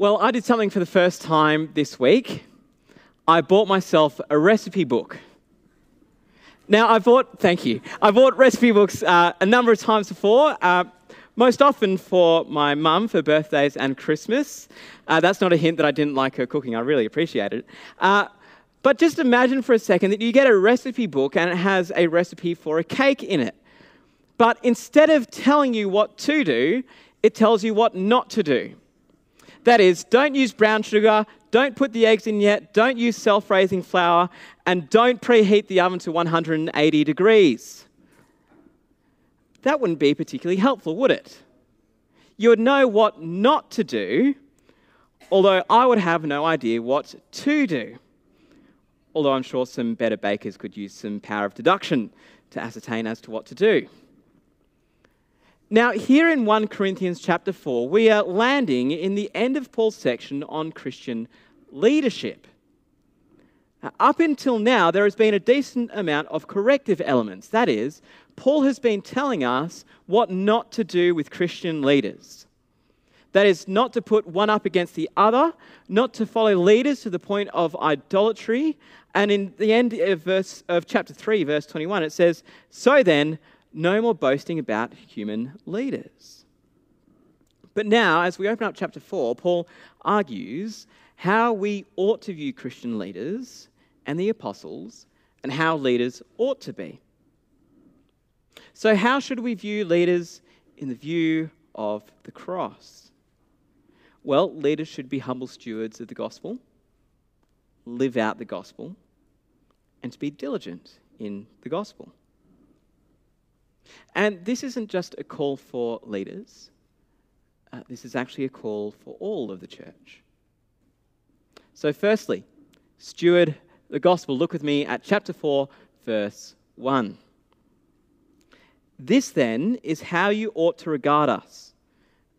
Well, I did something for the first time this week. I bought myself a recipe book. Now, I bought, thank you, I bought recipe books uh, a number of times before, uh, most often for my mum for birthdays and Christmas. Uh, that's not a hint that I didn't like her cooking, I really appreciate it. Uh, but just imagine for a second that you get a recipe book and it has a recipe for a cake in it. But instead of telling you what to do, it tells you what not to do. That is, don't use brown sugar, don't put the eggs in yet, don't use self raising flour, and don't preheat the oven to 180 degrees. That wouldn't be particularly helpful, would it? You would know what not to do, although I would have no idea what to do. Although I'm sure some better bakers could use some power of deduction to ascertain as to what to do. Now, here in 1 Corinthians chapter 4, we are landing in the end of Paul's section on Christian leadership. Uh, up until now, there has been a decent amount of corrective elements. That is, Paul has been telling us what not to do with Christian leaders. That is, not to put one up against the other, not to follow leaders to the point of idolatry. And in the end of, verse, of chapter 3, verse 21, it says, So then, no more boasting about human leaders. But now, as we open up chapter 4, Paul argues how we ought to view Christian leaders and the apostles and how leaders ought to be. So, how should we view leaders in the view of the cross? Well, leaders should be humble stewards of the gospel, live out the gospel, and to be diligent in the gospel. And this isn't just a call for leaders, uh, this is actually a call for all of the church. So, firstly, steward the gospel. Look with me at chapter 4, verse 1. This then is how you ought to regard us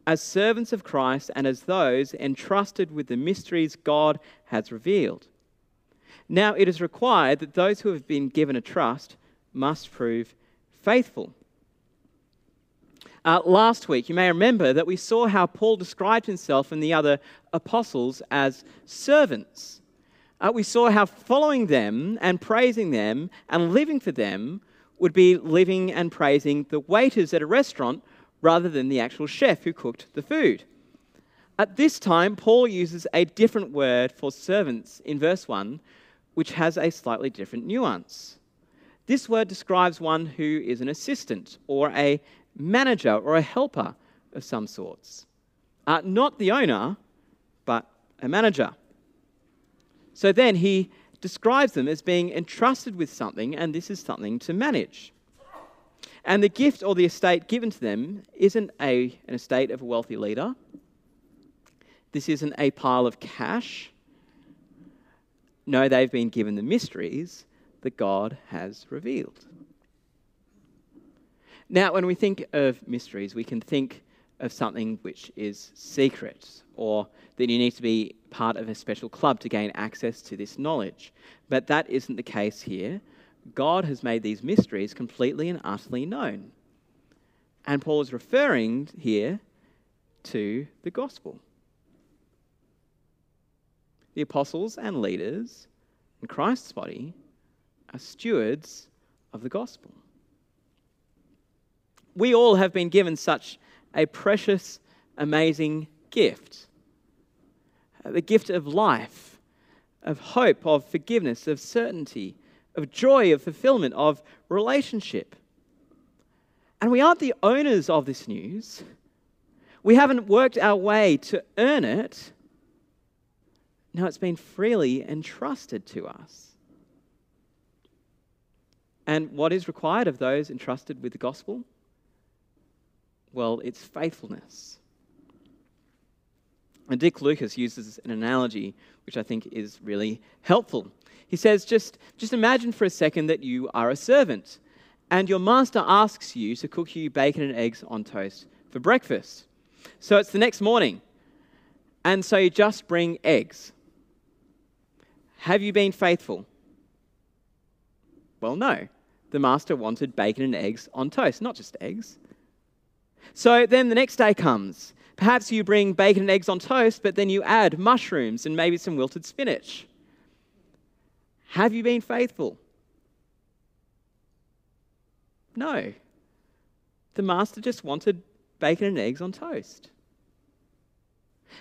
as servants of Christ and as those entrusted with the mysteries God has revealed. Now it is required that those who have been given a trust must prove faithful. Uh, last week, you may remember that we saw how Paul described himself and the other apostles as servants. Uh, we saw how following them and praising them and living for them would be living and praising the waiters at a restaurant rather than the actual chef who cooked the food. At this time, Paul uses a different word for servants in verse 1, which has a slightly different nuance. This word describes one who is an assistant or a manager or a helper of some sorts. Uh, not the owner, but a manager. So then he describes them as being entrusted with something, and this is something to manage. And the gift or the estate given to them isn't a, an estate of a wealthy leader. This isn't a pile of cash. No, they've been given the mysteries that God has revealed. Now, when we think of mysteries, we can think of something which is secret or that you need to be part of a special club to gain access to this knowledge. But that isn't the case here. God has made these mysteries completely and utterly known. And Paul is referring here to the gospel. The apostles and leaders in Christ's body are stewards of the gospel we all have been given such a precious, amazing gift uh, the gift of life, of hope, of forgiveness, of certainty, of joy, of fulfillment, of relationship. And we aren't the owners of this news. We haven't worked our way to earn it. No, it's been freely entrusted to us. And what is required of those entrusted with the gospel? Well, it's faithfulness. And Dick Lucas uses an analogy which I think is really helpful. He says, just, just imagine for a second that you are a servant and your master asks you to cook you bacon and eggs on toast for breakfast. So it's the next morning, and so you just bring eggs. Have you been faithful? Well, no. The master wanted bacon and eggs on toast, not just eggs. So then the next day comes. Perhaps you bring bacon and eggs on toast, but then you add mushrooms and maybe some wilted spinach. Have you been faithful? No. The master just wanted bacon and eggs on toast.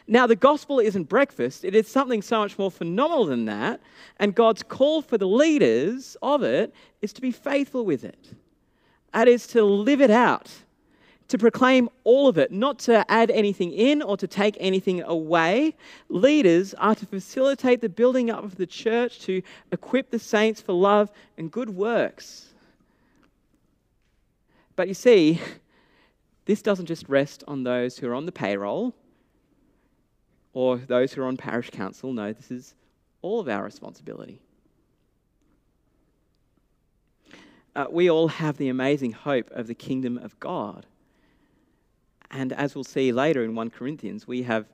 Now, the gospel isn't breakfast, it is something so much more phenomenal than that. And God's call for the leaders of it is to be faithful with it. That is to live it out, to proclaim all of it, not to add anything in or to take anything away. Leaders are to facilitate the building up of the church, to equip the saints for love and good works. But you see, this doesn't just rest on those who are on the payroll or those who are on parish council. No, this is all of our responsibility. Uh, we all have the amazing hope of the kingdom of God. And as we'll see later in 1 Corinthians, we have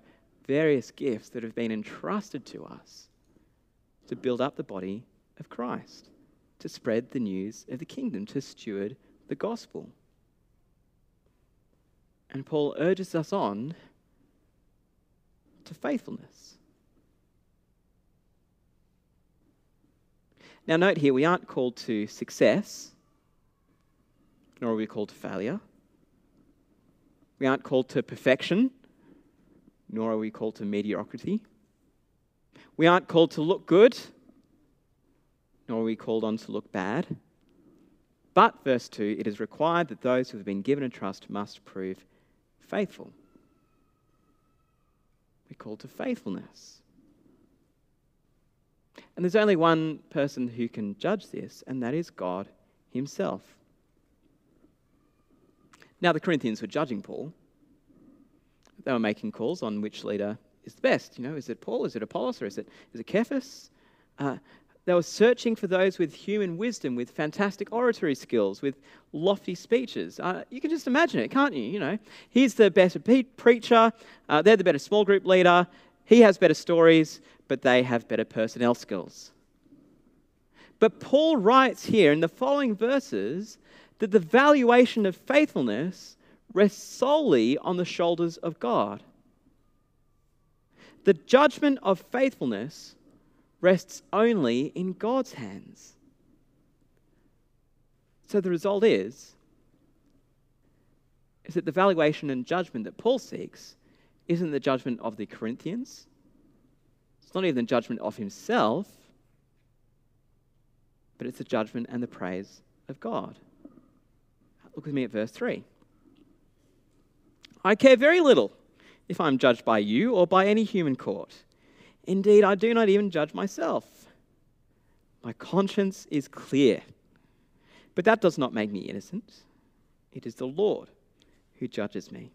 various gifts that have been entrusted to us to build up the body of Christ, to spread the news of the kingdom, to steward the gospel. And Paul urges us on to faithfulness. Now, note here, we aren't called to success, nor are we called to failure. We aren't called to perfection, nor are we called to mediocrity. We aren't called to look good, nor are we called on to look bad. But, verse 2, it is required that those who have been given a trust must prove faithful. We're called to faithfulness. And there's only one person who can judge this, and that is God Himself. Now, the Corinthians were judging Paul. They were making calls on which leader is the best. You know, is it Paul? Is it Apollos? Or is it, is it Cephas? Uh, they were searching for those with human wisdom, with fantastic oratory skills, with lofty speeches. Uh, you can just imagine it, can't you? You know, he's the better pe- preacher, uh, they're the better small group leader, he has better stories, but they have better personnel skills. But Paul writes here in the following verses that the valuation of faithfulness rests solely on the shoulders of God. The judgment of faithfulness rests only in God's hands. So the result is is that the valuation and judgment that Paul seeks isn't the judgment of the Corinthians. It's not even the judgment of himself, but it's the judgment and the praise of God. Look with me at verse 3. I care very little if I'm judged by you or by any human court. Indeed, I do not even judge myself. My conscience is clear. But that does not make me innocent. It is the Lord who judges me.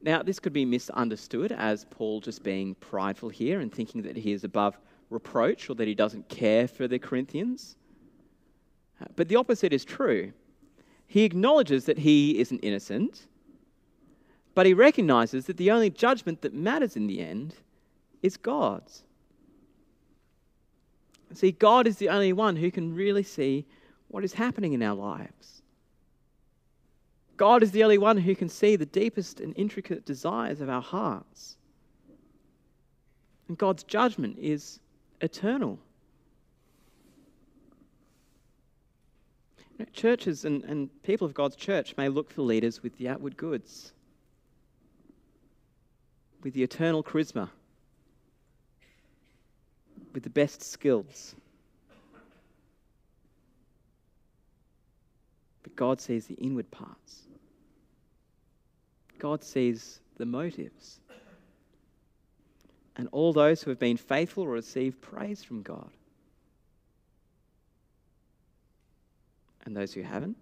Now, this could be misunderstood as Paul just being prideful here and thinking that he is above reproach or that he doesn't care for the Corinthians. But the opposite is true. He acknowledges that he isn't innocent but he recognizes that the only judgment that matters in the end is God's. See, God is the only one who can really see what is happening in our lives. God is the only one who can see the deepest and intricate desires of our hearts. And God's judgment is eternal. You know, churches and, and people of God's church may look for leaders with the outward goods with the eternal charisma, with the best skills. But God sees the inward parts. God sees the motives. And all those who have been faithful will receive praise from God. And those who haven't,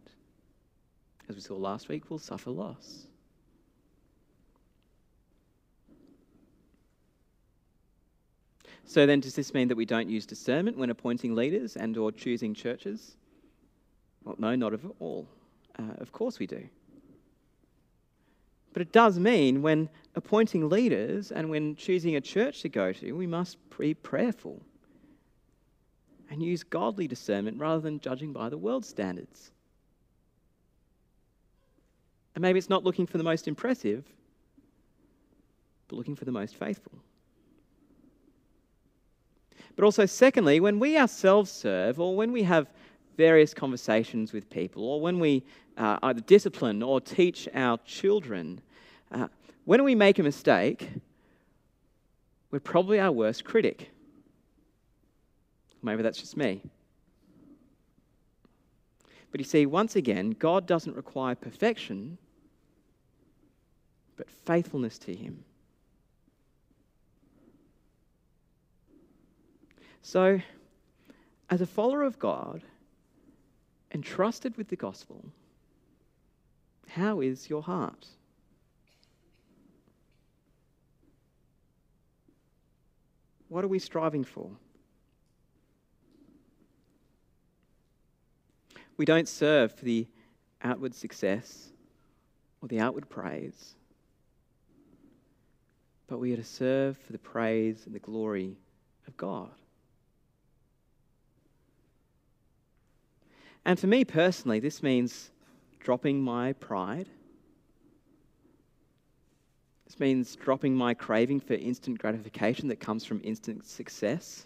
as we saw last week, will suffer loss. So then, does this mean that we don't use discernment when appointing leaders and or choosing churches? Well, no, not at all. Uh, of course we do. But it does mean when appointing leaders and when choosing a church to go to, we must be prayerful and use godly discernment rather than judging by the world's standards. And maybe it's not looking for the most impressive, but looking for the most faithful. But also, secondly, when we ourselves serve or when we have various conversations with people or when we uh, either discipline or teach our children, uh, when we make a mistake, we're probably our worst critic. Maybe that's just me. But you see, once again, God doesn't require perfection, but faithfulness to Him. So, as a follower of God, entrusted with the gospel, how is your heart? What are we striving for? We don't serve for the outward success or the outward praise, but we are to serve for the praise and the glory of God. And for me personally, this means dropping my pride. This means dropping my craving for instant gratification that comes from instant success.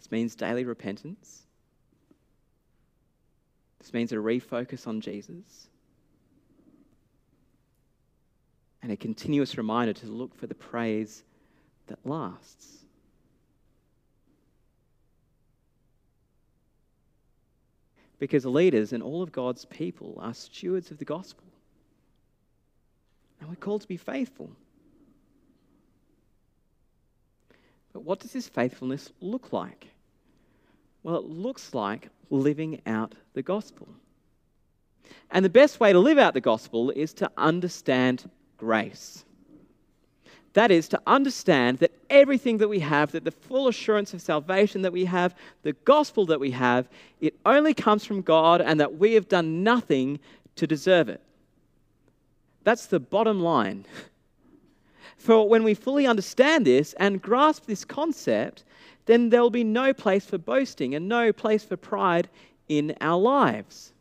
This means daily repentance. This means a refocus on Jesus. And a continuous reminder to look for the praise that lasts. Because leaders and all of God's people are stewards of the gospel. And we're called to be faithful. But what does this faithfulness look like? Well, it looks like living out the gospel. And the best way to live out the gospel is to understand grace. That is to understand that everything that we have, that the full assurance of salvation that we have, the gospel that we have, it only comes from God and that we have done nothing to deserve it. That's the bottom line. For when we fully understand this and grasp this concept, then there will be no place for boasting and no place for pride in our lives.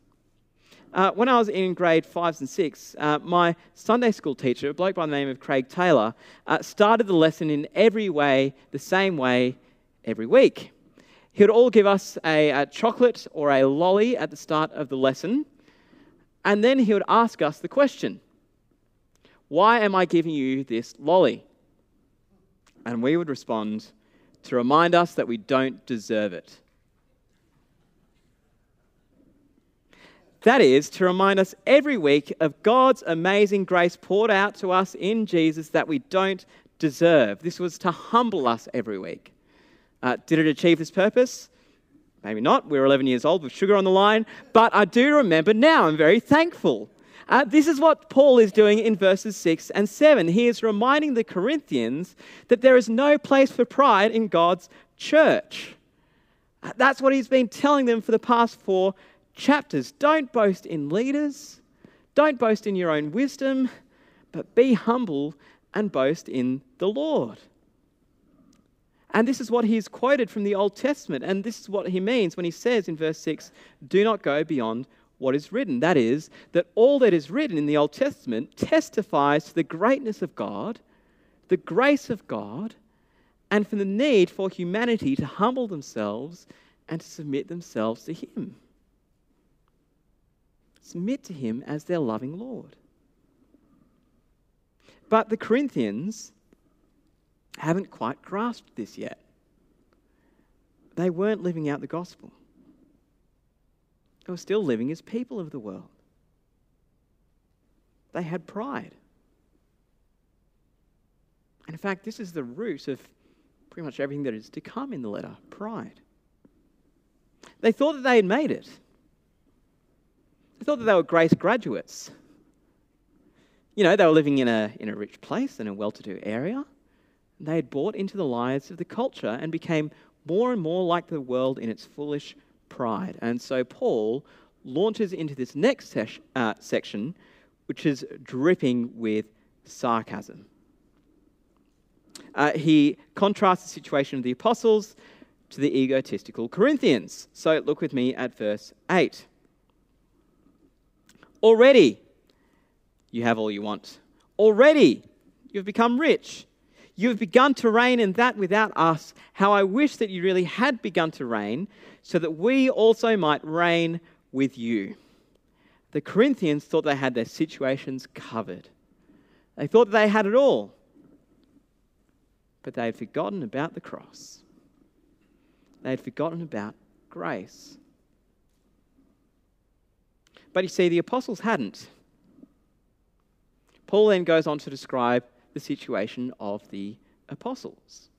Uh, when I was in grade fives and six, uh, my Sunday school teacher, a bloke by the name of Craig Taylor, uh, started the lesson in every way, the same way, every week. He would all give us a, a chocolate or a lolly at the start of the lesson, and then he would ask us the question Why am I giving you this lolly? And we would respond to remind us that we don't deserve it. That is to remind us every week of God's amazing grace poured out to us in Jesus that we don't deserve. This was to humble us every week. Uh, did it achieve this purpose? Maybe not. We were 11 years old with sugar on the line, but I do remember now. I'm very thankful. Uh, this is what Paul is doing in verses 6 and 7. He is reminding the Corinthians that there is no place for pride in God's church. Uh, that's what he's been telling them for the past four chapters. Don't boast in leaders, don't boast in your own wisdom, but be humble and boast in the Lord. And this is what he's quoted from the Old Testament. And this is what he means when he says in verse 6 do not go beyond what is written. That is, that all that is written in the Old Testament testifies to the greatness of God, the grace of God, and for the need for humanity to humble themselves and to submit themselves to Him submit to him as their loving Lord. But the Corinthians haven't quite grasped this yet. They weren't living out the gospel, they were still living as people of the world. They had pride. And in fact, this is the root of pretty much everything that is to come in the letter pride. They thought that they had made it. They thought that they were grace graduates. You know, they were living in a, in a rich place, in a well to do area. They had bought into the lies of the culture and became more and more like the world in its foolish pride. And so Paul launches into this next ses- uh, section, which is dripping with sarcasm. Uh, he contrasts the situation of the apostles to the egotistical Corinthians. So look with me at verse 8. Already, you have all you want. Already, you've become rich. You have begun to reign in that without us. How I wish that you really had begun to reign, so that we also might reign with you. The Corinthians thought they had their situations covered. They thought they had it all. But they had forgotten about the cross. They had forgotten about grace. But you see, the apostles hadn't. Paul then goes on to describe the situation of the apostles.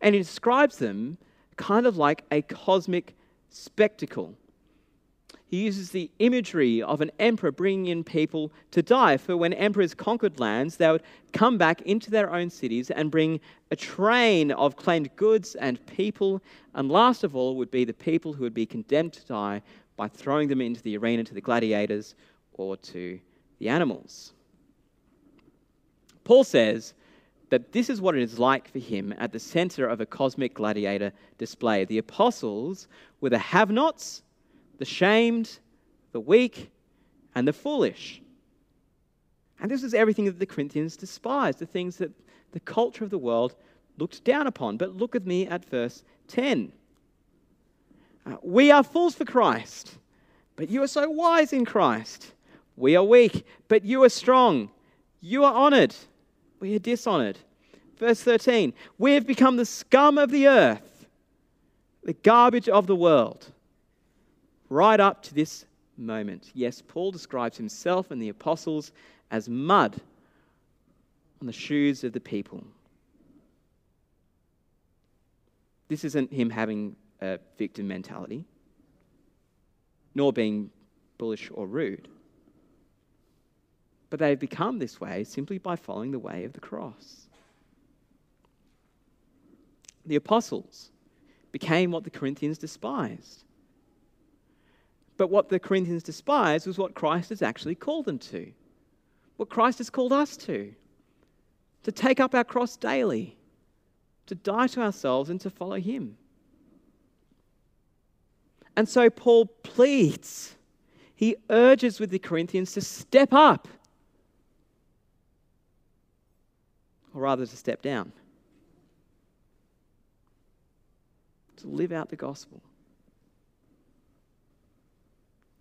And he describes them kind of like a cosmic spectacle. He uses the imagery of an emperor bringing in people to die. For when emperors conquered lands, they would come back into their own cities and bring a train of claimed goods and people. And last of all would be the people who would be condemned to die by throwing them into the arena to the gladiators or to the animals. Paul says that this is what it is like for him at the center of a cosmic gladiator display. The apostles were the have nots, the shamed, the weak, and the foolish. And this is everything that the Corinthians despised, the things that the culture of the world looked down upon. But look at me at verse 10. Uh, we are fools for Christ, but you are so wise in Christ. We are weak, but you are strong. You are honored, we are dishonored. Verse 13 We have become the scum of the earth, the garbage of the world, right up to this moment. Yes, Paul describes himself and the apostles as mud on the shoes of the people. This isn't him having a victim mentality, nor being bullish or rude. But they've become this way simply by following the way of the cross. The apostles became what the Corinthians despised. But what the Corinthians despised was what Christ has actually called them to. What Christ has called us to. To take up our cross daily, to die to ourselves and to follow Him. And so Paul pleads, he urges with the Corinthians to step up, or rather to step down, to live out the gospel,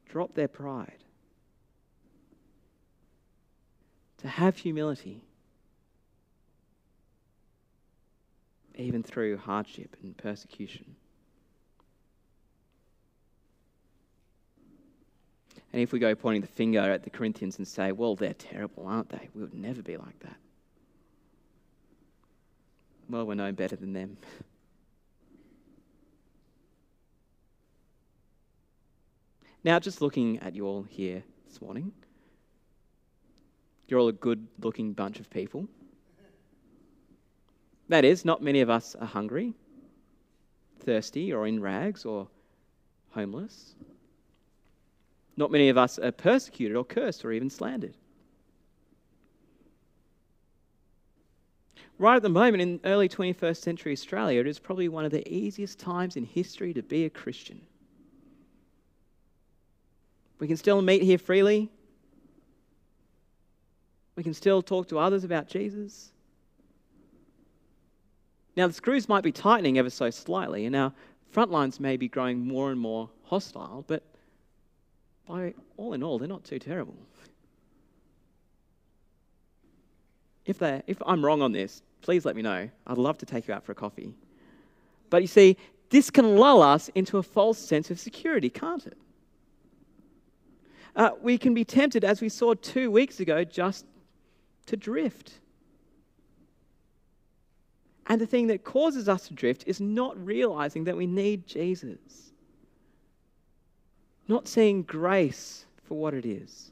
drop their pride, to have humility. Even through hardship and persecution. And if we go pointing the finger at the Corinthians and say, well, they're terrible, aren't they? We would never be like that. Well, we're no better than them. Now, just looking at you all here this morning, you're all a good looking bunch of people. That is, not many of us are hungry, thirsty, or in rags, or homeless. Not many of us are persecuted or cursed or even slandered. Right at the moment in early 21st century Australia, it is probably one of the easiest times in history to be a Christian. We can still meet here freely. We can still talk to others about Jesus. Now, the screws might be tightening ever so slightly, and our front lines may be growing more and more hostile, but by all in all, they're not too terrible. If, if I'm wrong on this, please let me know. I'd love to take you out for a coffee. But you see, this can lull us into a false sense of security, can't it? Uh, we can be tempted, as we saw two weeks ago, just to drift. And the thing that causes us to drift is not realizing that we need Jesus not seeing grace for what it is,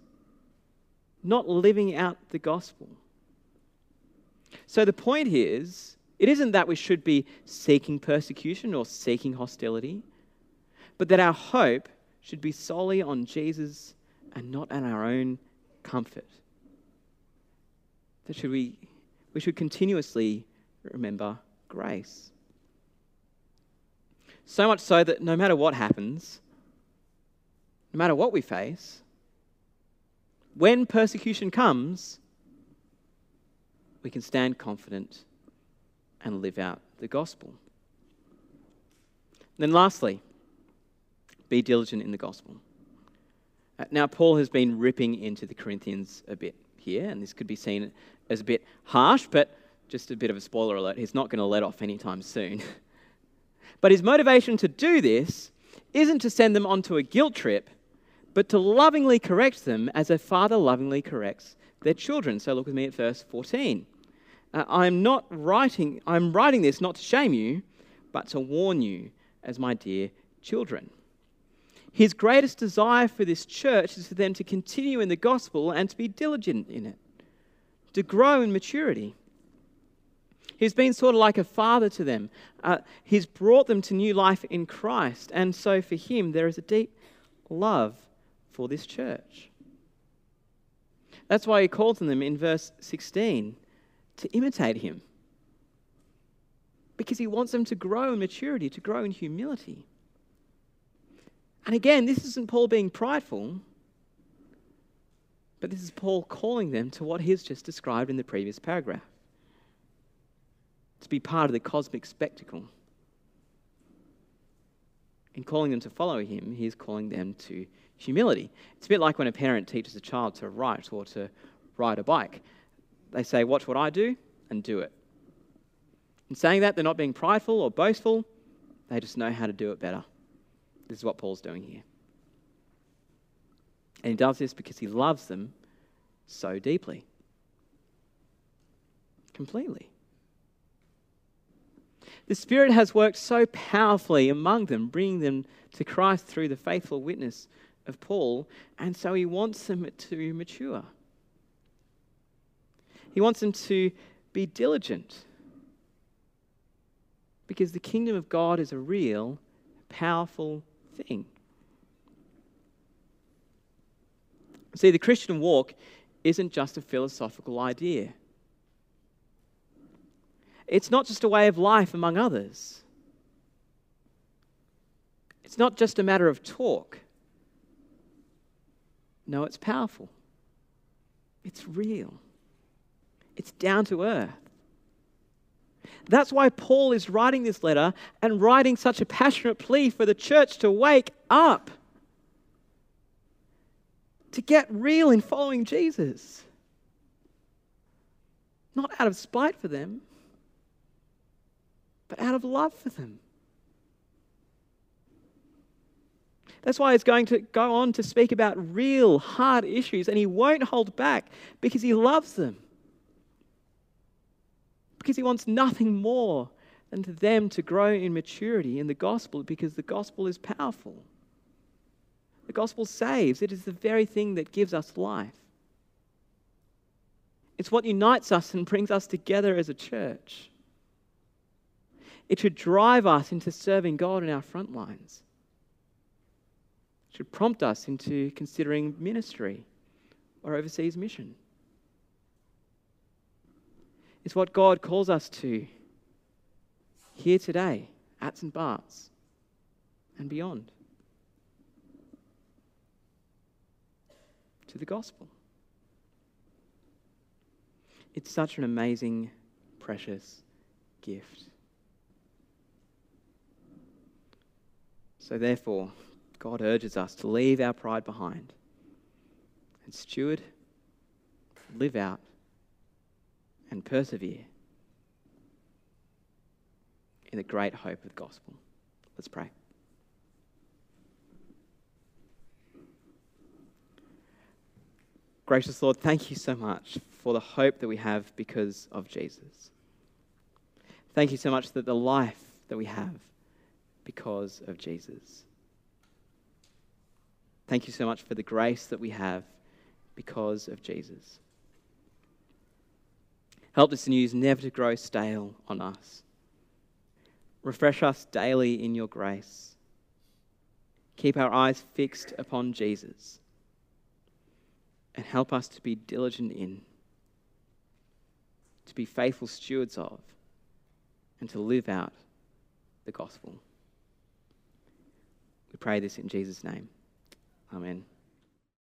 not living out the gospel. So the point is, it isn't that we should be seeking persecution or seeking hostility, but that our hope should be solely on Jesus and not on our own comfort. That should we, we should continuously remember grace. So much so that no matter what happens, no matter what we face, when persecution comes, we can stand confident and live out the gospel. then, lastly, be diligent in the gospel. Uh, now, Paul has been ripping into the Corinthians a bit here, and this could be seen as a bit harsh, but just a bit of a spoiler alert, he's not going to let off anytime soon. but his motivation to do this isn't to send them onto a guilt trip, but to lovingly correct them as a father lovingly corrects their children. So look with me at verse 14. Uh, I'm not writing, I'm writing this not to shame you, but to warn you as my dear children. His greatest desire for this church is for them to continue in the gospel and to be diligent in it, to grow in maturity. He's been sort of like a father to them. Uh, he's brought them to new life in Christ. And so for him, there is a deep love for this church. That's why he calls on them in verse 16 to imitate him. Because he wants them to grow in maturity, to grow in humility. And again, this isn't Paul being prideful, but this is Paul calling them to what he's just described in the previous paragraph to be part of the cosmic spectacle. In calling them to follow him, he is calling them to humility. It's a bit like when a parent teaches a child to write or to ride a bike. They say, Watch what I do and do it. In saying that, they're not being prideful or boastful, they just know how to do it better. This is what Paul's doing here. And he does this because he loves them so deeply. Completely. The Spirit has worked so powerfully among them, bringing them to Christ through the faithful witness of Paul, and so he wants them to mature. He wants them to be diligent because the kingdom of God is a real, powerful thing. See, the Christian walk isn't just a philosophical idea. It's not just a way of life among others. It's not just a matter of talk. No, it's powerful. It's real. It's down to earth. That's why Paul is writing this letter and writing such a passionate plea for the church to wake up, to get real in following Jesus. Not out of spite for them, but out of love for them. That's why he's going to go on to speak about real hard issues, and he won't hold back because he loves them because he wants nothing more than for them to grow in maturity in the gospel because the gospel is powerful. The gospel saves, it is the very thing that gives us life. It's what unites us and brings us together as a church. It should drive us into serving God in our front lines. It should prompt us into considering ministry or overseas mission is what God calls us to here today at St. Bart's and beyond. To the gospel. It's such an amazing, precious gift. So, therefore, God urges us to leave our pride behind and steward, live out and persevere in the great hope of the gospel. Let's pray. Gracious Lord, thank you so much for the hope that we have because of Jesus. Thank you so much that the life that we have because of Jesus. Thank you so much for the grace that we have because of Jesus. Help this news never to grow stale on us. Refresh us daily in your grace. Keep our eyes fixed upon Jesus. And help us to be diligent in, to be faithful stewards of, and to live out the gospel. We pray this in Jesus' name. Amen.